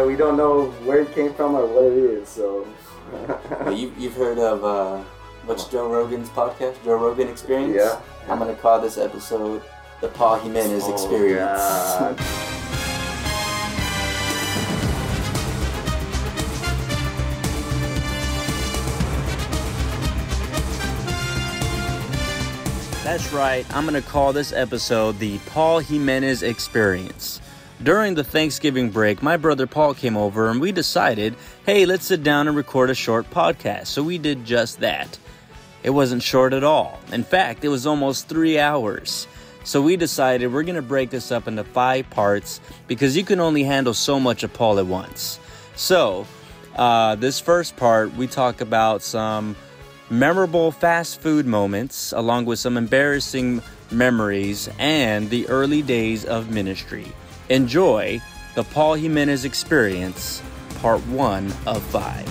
that we don't know where it came from or what it is. So But you, you've heard of uh, what's Joe Rogan's podcast, Joe Rogan Experience? Yeah. I'm gonna call this episode the Paul Jimenez Oh, Experience. That's right, I'm going to call this episode the Paul Jimenez Experience. During the Thanksgiving break, my brother Paul came over and we decided, hey, let's sit down and record a short podcast. So we did just that. It wasn't short at all. In fact, it was almost three hours. So we decided we're going to break this up into five parts because you can only handle so much of Paul at once. So, uh, this first part, we talk about some memorable fast food moments, along with some embarrassing memories and the early days of ministry. Enjoy the Paul Jimenez Experience, Part 1 of 5.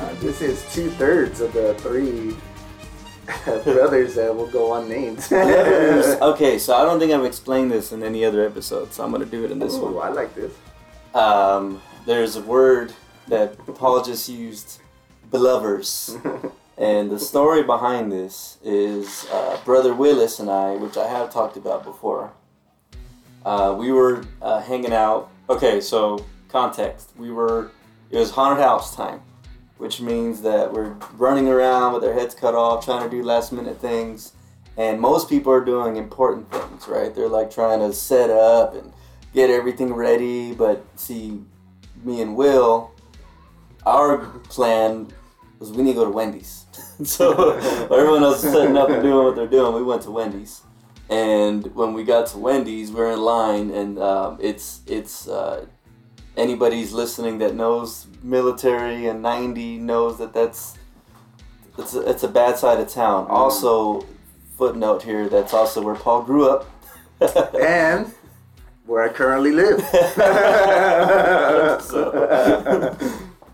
Uh, this is two thirds of the three brothers that will go unnamed. Okay, so I don't think I've explained this in any other episode, so I'm gonna do it in this Ooh, one. I like this. Um, there's a word that Paul just used, belovers. and the story behind this is uh, Brother Willis and I, which I have talked about before. Uh, we were uh, hanging out. Okay, so context. We were, it was haunted house time, which means that we're running around with our heads cut off, trying to do last minute things. And most people are doing important things, right? They're like trying to set up and get everything ready. But see, me and Will, our plan was we need to go to Wendy's. so everyone else is setting up and doing what they're doing, we went to Wendy's. And when we got to Wendy's, we're in line, and um, it's it's uh, anybody's listening that knows military and 90 knows that that's it's a, it's a bad side of town. Mm-hmm. Also, footnote here, that's also where Paul grew up. And where I currently live. So-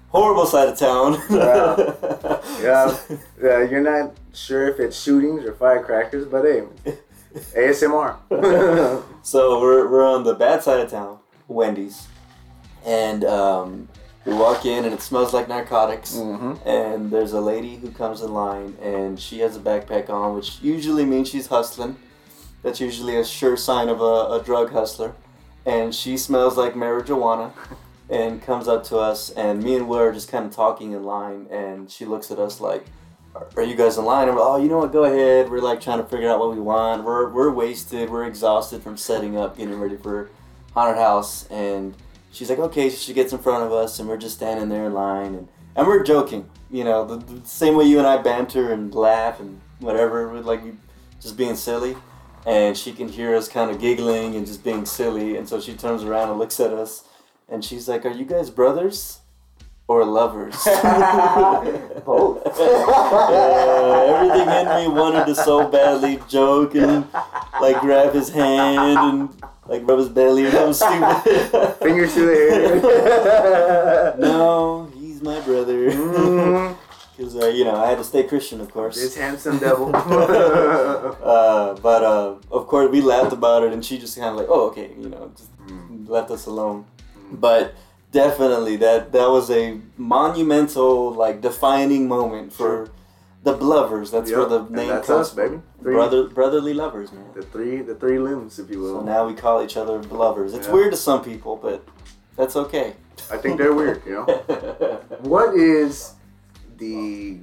Horrible side of town. yeah, yeah, you're not sure if it's shootings or firecrackers, but hey, ASMR. So we're, we're on the bad side of town, Wendy's, and um, we walk in and it smells like narcotics. Mhm. And there's a lady who comes in line and she has a backpack on, which usually means she's hustling. That's usually a sure sign of a, a drug hustler. And she smells like marijuana and comes up to us. And me and Will are just kind of talking in line. And she looks at us like, "Are- Are you guys in line? And we're, oh, you know what? Go ahead. We're like trying to figure out what we want. We're, we're wasted. We're exhausted from setting up, getting ready for haunted house. And she's like, okay. So she gets in front of us, and we're just standing there in line. And, and we're joking, you know, the, the same way you and I banter and laugh and whatever. Like we just being silly. And she can hear us kind of giggling and just being silly. And so she turns around and looks at us. And she's like, Are you guys brothers or lovers? Both. Yeah, everything in me wanted to so badly joke and like grab his hand and like rub his belly or something stupid. Fingers to the air. no, he's my brother. Mm, Because uh, you know I had to stay Christian, of course. this handsome devil. Uh, but uh, of course we laughed about it, and she just kind of like, oh okay, you know, just left us alone. But definitely that that was a monumental, like defining moment for the Blovers. That's Yep, where the name that's comes us, baby. from. Three- Brother, brotherly lovers, man. The three, the three limbs, if you will. So now we call each other Blovers. It's Yeah. weird to some people, but that's okay. I think they're weird. You know. What is the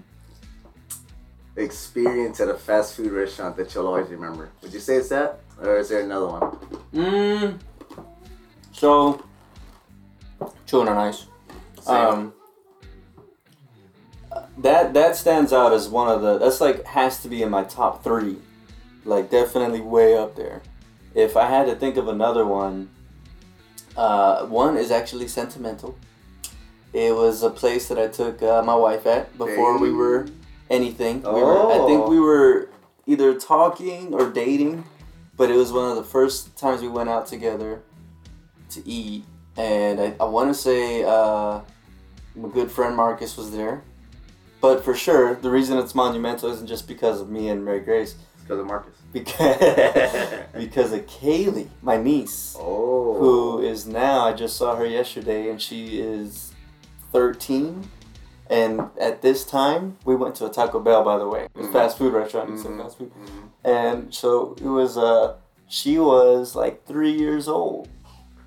experience at a fast food restaurant that you'll always remember? Would you say it's that, or is there another one? mm, so, children are nice. Same. Um, that that stands out as one of the. That's like has to be in my top three, like definitely way up there. If I had to think of another one, uh, one is actually sentimental. It was a place that I took uh, my wife at before we were anything. We were, I think Oh. we were either talking or dating, but it was one of the first times we went out together to eat, and I, I want to say uh, my good friend Marcus was there. But for sure, the reason it's monumental isn't just because of me and Mary Grace, It's because of Marcus. because because of Kaylee, my niece, Oh. who is now. I just saw her yesterday, and she is thirteen. And at this time, we went to a Taco Bell. By the way, it was a Mhm. fast food restaurant. Mhm. fast food. Mhm. And so it was. Uh, she was like three years old.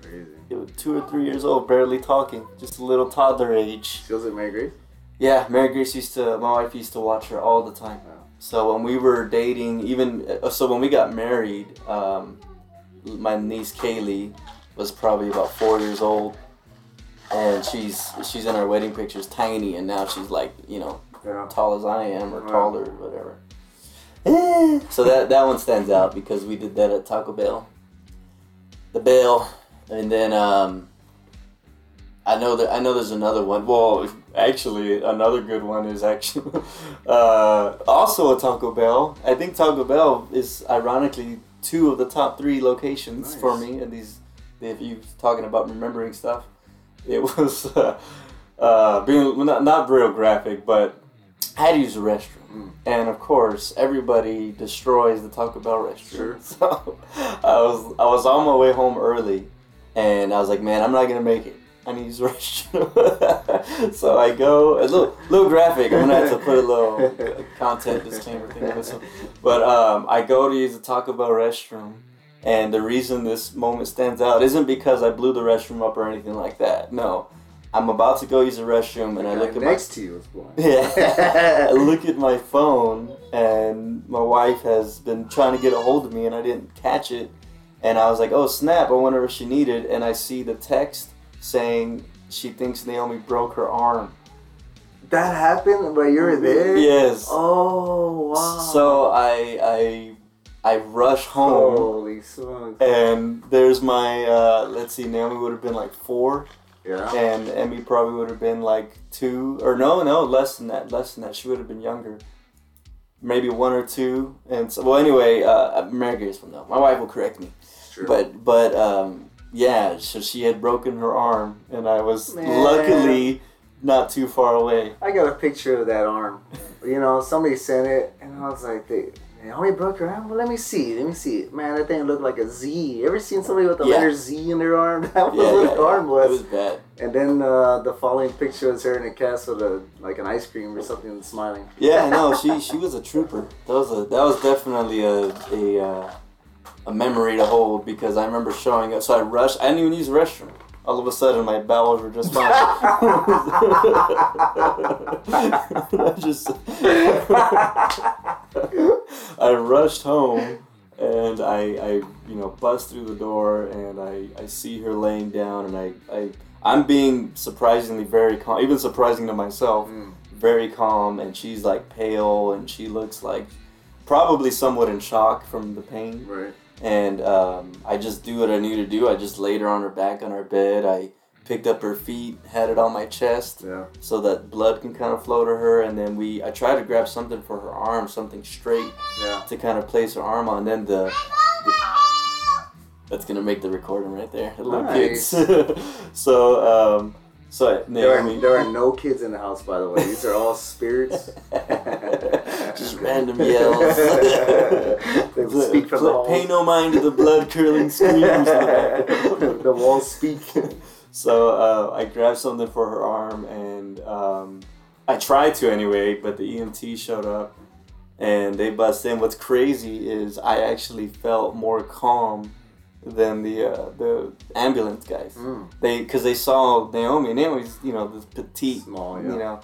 Crazy. It was two or three years old, barely talking, just a little toddler age. She was at Mary Grace? Yeah, Mary Grace used to. My wife used to watch her all the time. Wow. So when we were dating, even uh, so when we got married, um, my niece Kaylee was probably about four years old, and she's she's in our wedding pictures tiny, and now she's like you know Yeah. tall as I am or Wow. taller or whatever. Eh, so that that one stands out because we did that at Taco Bell. The Bell, and then um, I know that I know there's another one. Well, actually, another good one is actually uh, also a Taco Bell. I think Taco Bell is ironically two of the top three locations for me. And these, if you talking about remembering stuff, it was uh, uh, being not not real graphic, but I had to use the restroom. Mm. And of course, everybody destroys the Taco Bell restroom. Sure. So I was I was on my way home early, and I was like, man, I'm not gonna make it. I need to use the restroom. so I go a little little graphic. I'm gonna have to put a little content disclaimer thing in this one. But um, I go to use the Taco Bell restroom, and the reason this moment stands out isn't because I blew the restroom up or anything like that. No, I'm about to go use the restroom, and I look at my next to you born. yeah. I look at my phone and my wife has been trying to get a hold of me and I didn't catch it. And I was like, oh snap, I wonder if she needed. And I see the text saying she thinks Naomi broke her arm. That happened, but you were there. Yes. Oh wow. So I I I rush home Holy smokes. and there's my uh, let's see, Naomi would have been like four Yeah. and Emmy probably would have been like two or no, no, less than that, less than that. She would have been younger, maybe one or two. And so, well, anyway, uh, Mary Grace will know. My wife will correct me, True. but but um, yeah, so she had broken her arm, and I was Man. luckily not too far away. I got a picture of that arm. You know, somebody sent it, and I was like, they, Naomi broke her arm? Well, let me see. Let me see. Man, that thing looked like a Z. You ever seen somebody with the Yeah. letter Z in their arm? That was Yeah, what yeah, arm was. It was bad. And then uh, the following picture was her in a castle, with a, like an ice cream or something, and smiling. Yeah, no, she she was a trooper. That was a that was definitely a a uh, a memory to hold because I remember showing up. So I rushed. I didn't even use the restroom. All of a sudden, my bowels were just fine. I just I rushed home and I, I you know bust through the door and I, I see her laying down and I, I I'm being surprisingly very calm, even surprising to myself Mm. very calm and she's like pale and she looks like probably somewhat in shock from the pain Right. And um, i just do what i knew to do i just laid her on her back on her bed i picked up her feet had it on my chest Yeah. so that blood can kind of flow to her and then we i tried to grab something for her arm something straight Yeah. to kind of place her arm on then the, that's gonna make the recording right there little Nice. kids so um so There are, there are no kids in the house, by the way. These are all spirits. Just random yells. They speak from the walls. Pay no mind to the blood curdling screams. the walls speak. so uh, I grabbed something for her arm, and um, I tried to anyway, but the EMT showed up, and they bust in. What's crazy is I actually felt more calm than the uh, the ambulance guys. Mm. They because they saw Naomi. And Naomi's you know this petite Small, yeah. you know.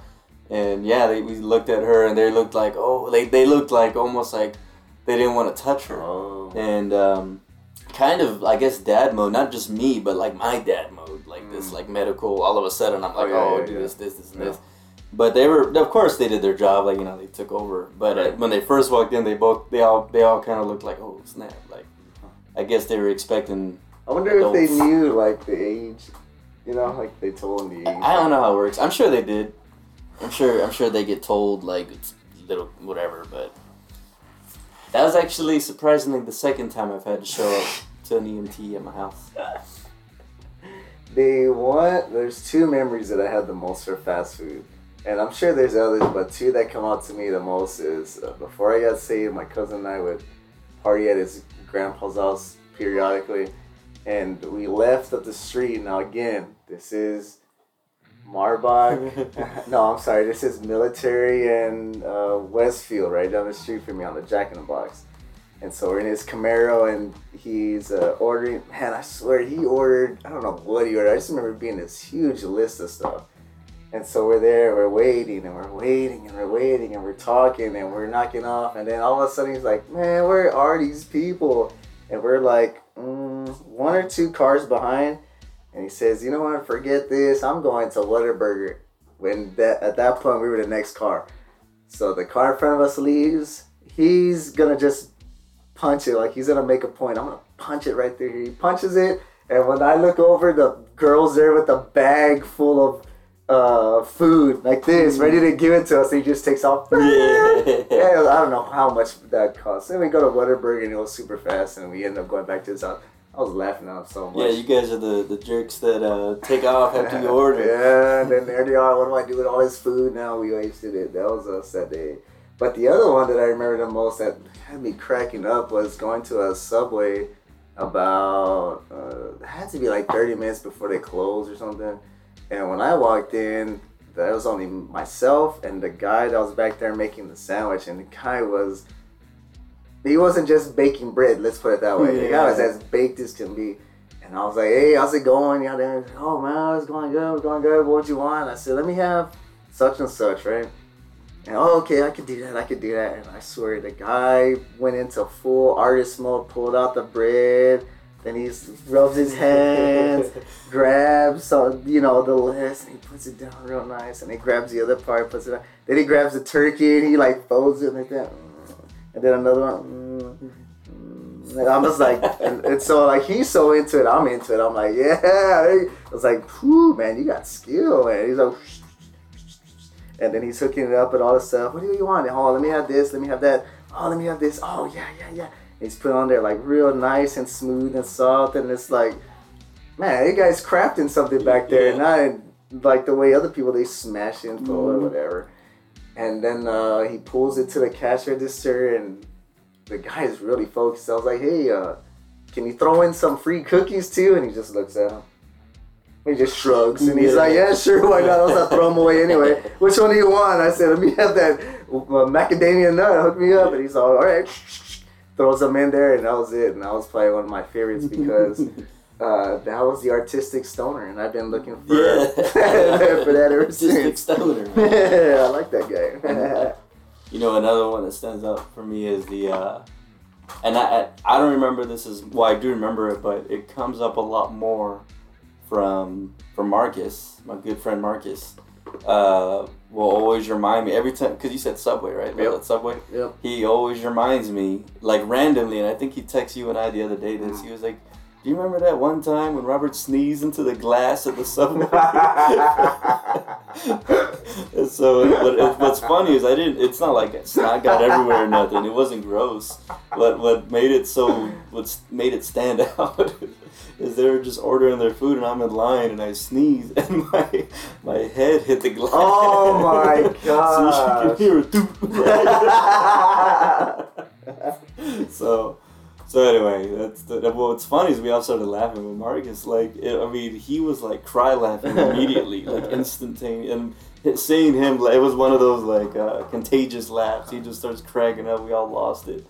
And yeah, they, we looked at her and they looked like, oh, they, they looked like almost like they didn't want to touch her. Oh. And um, kind of, I guess, dad mode, not just me, but like my dad mode, like this, Mm. like medical, all of a sudden I'm like, Oh, oh, yeah, yeah, do yeah. this, this, this, and this. But they were, of course, they did their job. Like you know, they took over. But uh, when they first walked in, they both, they all, they all kind of looked like, oh snap! Like, I guess they were expecting. I wonder if they knew like the age. You know, like they told them the age. I don't know how it works. I'm sure they did. I'm sure. I'm sure they get told like it's little whatever. But that was actually surprisingly the second time I've had to show up to an EMT at my house. the one there's two memories that I have the most for fast food, and I'm sure there's others, but two that come out to me the most is uh, before I got saved, my cousin and I would party at his grandpa's house periodically, and we left up the street. Now again, this is Marbach. no, I'm sorry. This is military and uh, Westfield, right down the street from me on the Jack in the Box. And so we're in his Camaro, and he's uh, ordering. Man, I swear he ordered. I don't know what he ordered. I just remember being this huge list of stuff. And so we're there, we're waiting, and we're waiting, and we're waiting, and we're talking, and we're knocking off, and then all of a sudden he's like, "Man, where are these people?" And we're like, mm, one or two cars behind, and he says, "You know what? Forget this. I'm going to Whataburger." When that at that point we were the next car, so the car in front of us leaves. He's gonna just punch it like he's gonna make a point. I'm gonna punch it right there. He punches it, and when I look over, the girl's there with a bag full of uh, food like this, ready to give it to us. He just takes off. Yeah. Yeah, I don't know how much that costs. Then we go to Whataburger and it was super fast, and we end up going back to his house. I was laughing him so much. Yeah, you guys are the, the jerks that uh, take off after you order. Yeah, and then there they are. What do I do with all this food now? We wasted it. That was us that day. But the other one that I remember the most that had me cracking up was going to a Subway about, uh, it had to be like 30 minutes before they closed or something. And when I walked in, there was only myself and the guy that was back there making the sandwich. And the guy was, he wasn't just baking bread, let's put it that way. The guy was as baked as can be. And I was like, hey, how's it going? Yeah, there. Oh man, it's going good. It's going good. What do you want? I said, let me have such and such, right? And oh, okay, I could do that. I could do that. And I swear, the guy went into full artist mode, pulled out the bread. Then he rubs his hands, grabs some, you know, the list, and he puts it down real nice. And he grabs the other part, puts it on. Then he grabs the turkey and he like folds it like that. And then another one. mm, mm. And I'm just like, and, and so like he's so into it, I'm into it. I'm like, yeah. I was like, whew, man, you got skill, man. He's like, and then he's hooking it up and all this stuff. What do you want? Oh, let me have this. Let me have that. Oh, let me have this. Oh, yeah, yeah, yeah. He's put on there like real nice and smooth and soft, and it's like, man, you guy's crafting something back there, Yeah. not like the way other people they smash info or Mhm. whatever. And then uh, he pulls it to the cash register, and the guy is really focused. I was like, hey, uh, can you throw in some free cookies too? And he just looks at him. He just shrugs and he's Yeah. like, "Yeah, sure, why not? I'll throw them away anyway. Which one do you want?" I said, "Let me have that uh, macadamia nut. Hook me up." And he's all, "All right." Throws them in there, and that was it. And that was probably one of my favorites because uh, that was the artistic stoner, and I've been looking for Yeah. for that ever Artistic since. stoner. yeah, I like that guy. You know, another one that stands out for me is the, uh, and I, I don't remember this is well. I do remember it, but it comes up a lot more from from Marcus, my good friend Marcus. Uh, will always remind me every time because you said Subway, right? Yep. That Subway. yep. He always reminds me, like randomly, and I think he texted you and I the other day. This he was like, "Do you remember that one time when Robert sneezed into the glass at the subway?" So it- what's funny is I didn't. It's not like snot got everywhere or nothing. It wasn't gross. What what made it so what made it stand out is they were just ordering their food and I'm in line and I sneeze and my my head hit the glass. Oh my so you can hear it. so so anyway, that's the, well. What's funny is we all started laughing with Marcus. Like, it, I mean, he was like cry laughing immediately, like instantaneous. And seeing him, it was one of those like uh, contagious laughs. He just starts cracking up. We all lost it.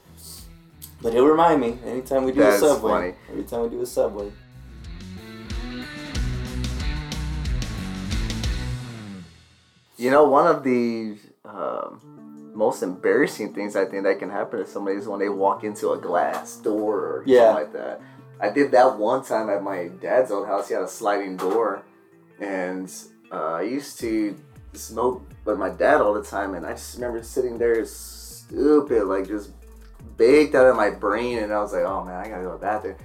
But he'll remind me anytime we do That's a subway. funny. Every time we do a subway. You know, one of the um, most embarrassing things I think that can happen to somebody is when they walk into a glass door or Yeah. something like that. I did that one time at my dad's old house. He had a sliding door, and uh, I used to smoke with my dad all the time. And I just remember sitting there, stupid, like just baked out of my brain. And I was like, "Oh man, I gotta go to the bathroom."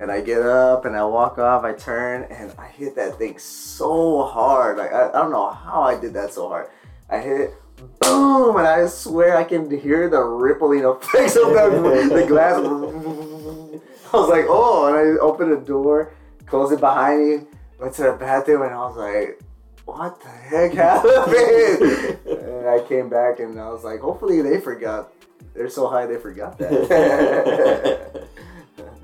And I get up and I walk off. I turn and I hit that thing so hard. Like I, I don't know how I did that so hard. I hit it, boom, and I swear I can hear the rippling effects of the, the glass. I was like, oh, and I opened the door, closed it behind me. went to the bathroom and I was like, what the heck happened? and I came back and I was like, hopefully they forgot. They're so high they forgot that.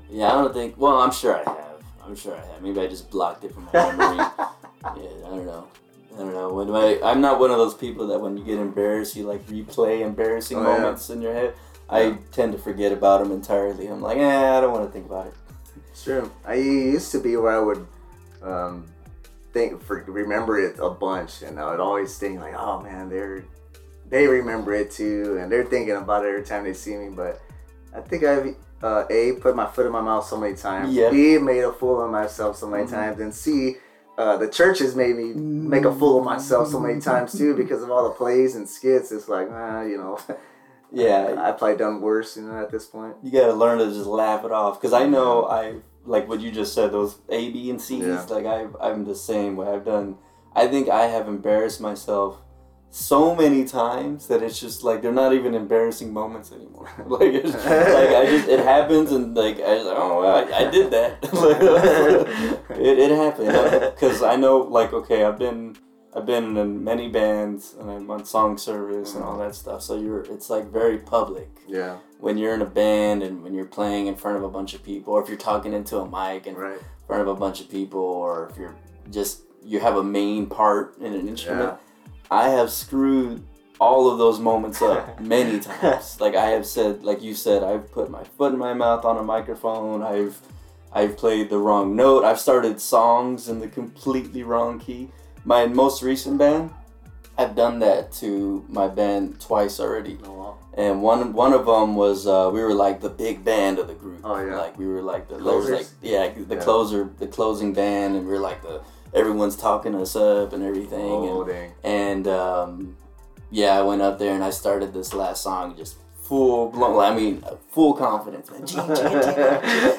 yeah, I don't think. Well, I'm sure I have. I'm sure I have. Maybe I just blocked it from my memory. yeah, I don't know. I don't know. When I, I'm not one of those people that when you get embarrassed, you like replay embarrassing Oh, yeah. moments in your head. I tend to forget about them entirely. I'm like, eh, I don't want to think about it. It's true. I used to be where I would um, think for remember it a bunch, and I would always think like, oh man, they're they remember it too, and they're thinking about it every time they see me. But I think I've uh, a put my foot in my mouth so many times. Yeah. B made a fool of myself so many Mhm. times, and C. Uh, the church has made me make a fool of myself so many times too because of all the plays and skits. It's like, ah, you know, Yeah, I probably done worse, you know, at this point. you gotta learn to just laugh it off. Cause I know I like what you just said. Those A, B, and C's. Yeah. Like I, I'm the same way. I've done. I think I have embarrassed myself so many times that it's just like they're not even embarrassing moments anymore. like, it's, like I just it happens and like I like, oh well, I, I did that. Like, it it happened because I know like okay I've been I've been in many bands and I'm on song service and all that stuff. So you're it's like very public Yeah, when you're in a band and when you're playing in front of a bunch of people, or if you're talking into a mic in right. front of a bunch of people, or if you're just you have a main part in an instrument. I have screwed all of those moments up many times. Like I have said, like you said, I've put my foot in my mouth on a microphone. I've I've played the wrong note. I've started songs in the completely wrong key. My most recent band, I've done that to my band twice already Oh, wow. and one one of them was uh, we were like the big band of the group. Oh, yeah. Like we were like the like yeah the Yeah. closer the closing band, and we are like the everyone's talking us up and everything. Oh, And, and um, yeah, I went up there and I started this last song just full blown. I mean, full confidence,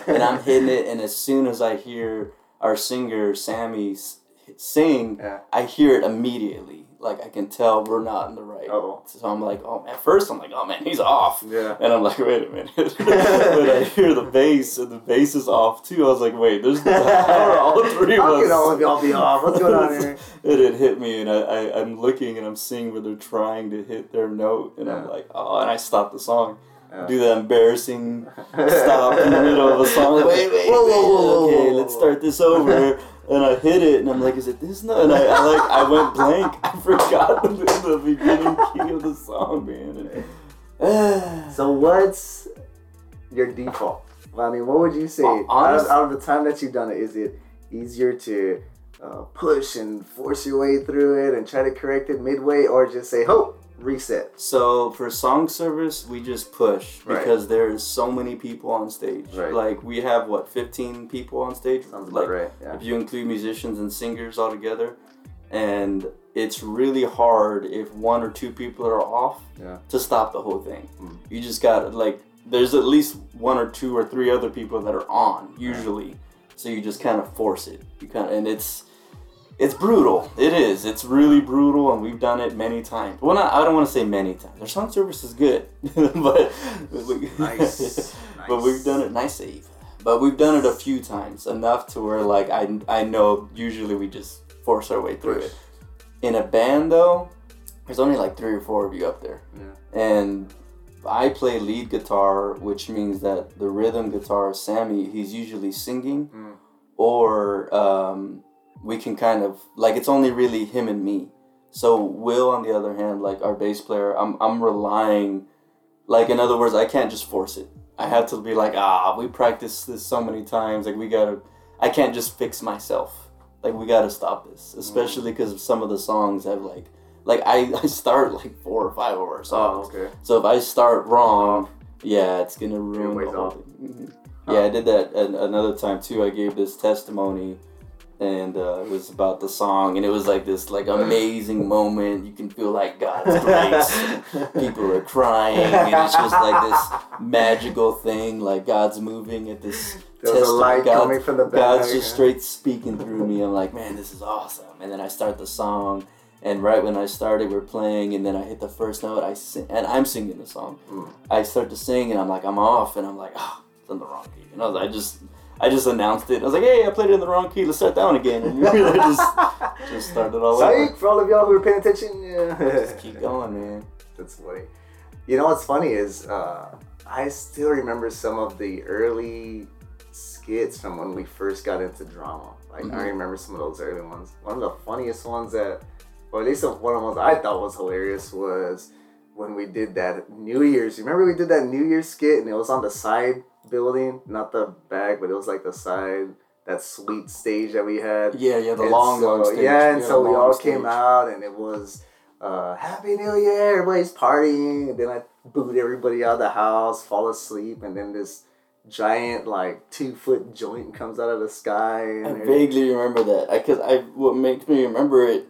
and I'm hitting it, and as soon as I hear our singer Sammy s- sing, Yeah. I hear it immediately. Like I can tell we're not in the right. Uh-oh. So I'm like, oh, at first I'm like, oh man, he's off. Yeah. And I'm like, wait a minute. when I hear the bass and the bass is off too, I was like, wait, there's are all three of How us? can all of y'all be off? What's going on here? and it hit me, and I, I I'm looking and I'm seeing where they're trying to hit their note, and I'm like, oh, and I stop the song, Yeah. do that embarrassing stop in the middle of a song. Wait, wait, whoa, wait, whoa, whoa, okay, let's start this over. And I hit it, and I'm like, "Is it this note?" And I, I like, I went blank. I forgot the, the beginning key of the song, man. And, So what's your default? I mean, what would you say Well, out, of, out of the time that you've done it? Is it easier to uh, push and force your way through it and try to correct it midway, or just say, "Hope, reset"? So for song service, we just push Right. because there's so many people on stage. Right. Like we have what 15 people on stage. Sounds like, right. Yeah. If you include musicians and singers all together, and it's really hard if one or two people are off Yeah. to stop the whole thing. Mm. You just got like there's at least one or two or three other people that are on usually, so you just kind of force it. You kind of and it's it's brutal. It is. It's really brutal, and we've done it many times. Well, not, I don't want to say many times. Our song service is good, but we, Nice. but we've done it. Nice save. But we've done it a few times, enough to where like I I know usually we just force our way through it. In a band though, there's only like three or four of you up there, Yeah. and I play lead guitar, which means that the rhythm guitar, Sammy, he's usually singing, Mm. or um, we can kind of like it's only really him and me. So Will, on the other hand, like our bass player, I'm I'm relying, like in other words, I can't just force it. I have to be like, ah, we practiced this so many times, like we gotta. I can't just fix myself. Like we gotta stop this, especially because some of the songs have like, like I, I start like four or five of our Oh, okay. So if I start wrong, yeah, it's gonna ruin the whole thing. Mhm. Yeah, I did that another time too. I gave this testimony, and uh, it was about the song, and it was like this like amazing moment. You can feel like God's grace. People are crying, and it's just like this magical thing. Like God's moving at this. There was a light God- coming from the back. God's just straight speaking through me. I'm like, man, this is awesome. And then I start the song, and right when I started, we're playing, and then I hit the first note. I sing, and I'm singing the song. Mm. I start to sing, and I'm like, I'm off, and I'm like, oh, it's in the wrong key. And I was, I just, I just announced it. I was like, "Hey, I played it in the wrong key. Let's start that one again." And we just just started all Psych over. for all of y'all who are paying attention. Yeah. Just keep going, man. That's funny. You know what's funny is uh, I still remember some of the early skits from when we first got into drama. Like Mhm. I remember some of those early ones. One of the funniest ones that, or at least one of the ones I thought was hilarious was when we did that New Year's. Remember we did that New Year's skit and it was on the side building, not the back, but it was like the side. That sweet stage that we had. Yeah, yeah, the And long, so, long stage. Yeah, and Yeah, so we all stage. came out, and it was uh, Happy New Year. Everybody's partying, and then I boot everybody out of the house, fall asleep, and then this giant like two foot joint comes out of the sky. And I everything. vaguely remember that because I, what makes me remember it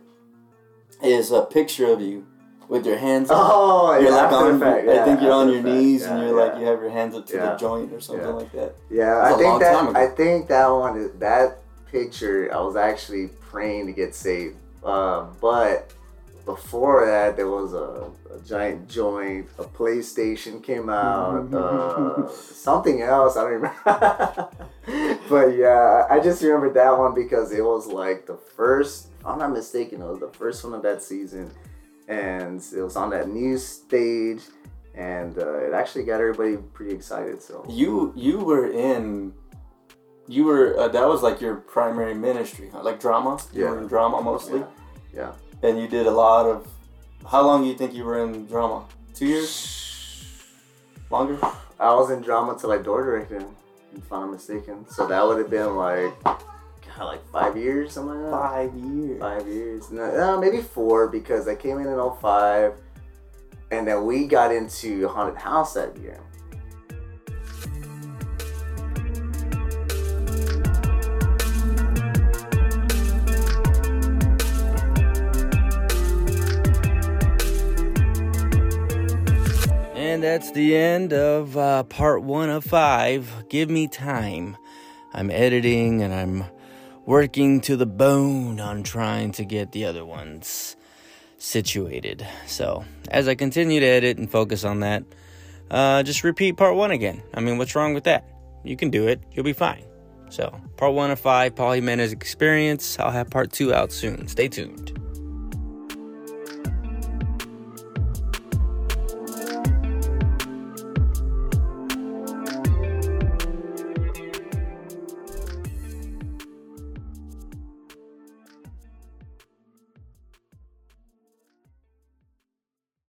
is a picture of you with your hands. up. Oh, you're yeah, like on. fact, I think you're on your fact, knees yeah, and you're like you have your hands up to Yeah. the joint or something Yeah. like that. Yeah, I think that. I think that one is that picture. I was actually praying to get saved, uh, but before that, there was a, a giant joint. A PlayStation came out. uh, something else I don't remember. but yeah, I just remember that one because it was like the first. If I'm not mistaken, it was the first one of that season, and it was on that new stage. And uh, it actually got everybody pretty excited. So You you were in. You were uh, that was like your primary ministry, huh? like drama. You were Yeah. in drama mostly, yeah. and you did a lot of. How long do you think you were in drama? Two years? Longer? I was in drama till I door directed, if I'm not mistaken. So that would have been like, like five years, something like that. Five years. Five years. No, uh, maybe four because I came in in 05 and then we got into Haunted House that year. And that's the end of uh, part one of five. Give me time. I'm editing and I'm working to the bone on trying to get the other ones situated. So, as I continue to edit and focus on that, uh, just repeat part one again. I mean, what's wrong with that? You can do it, you'll be fine. So, part one of five, Jimenez Experience. I'll have part two out soon. Stay tuned.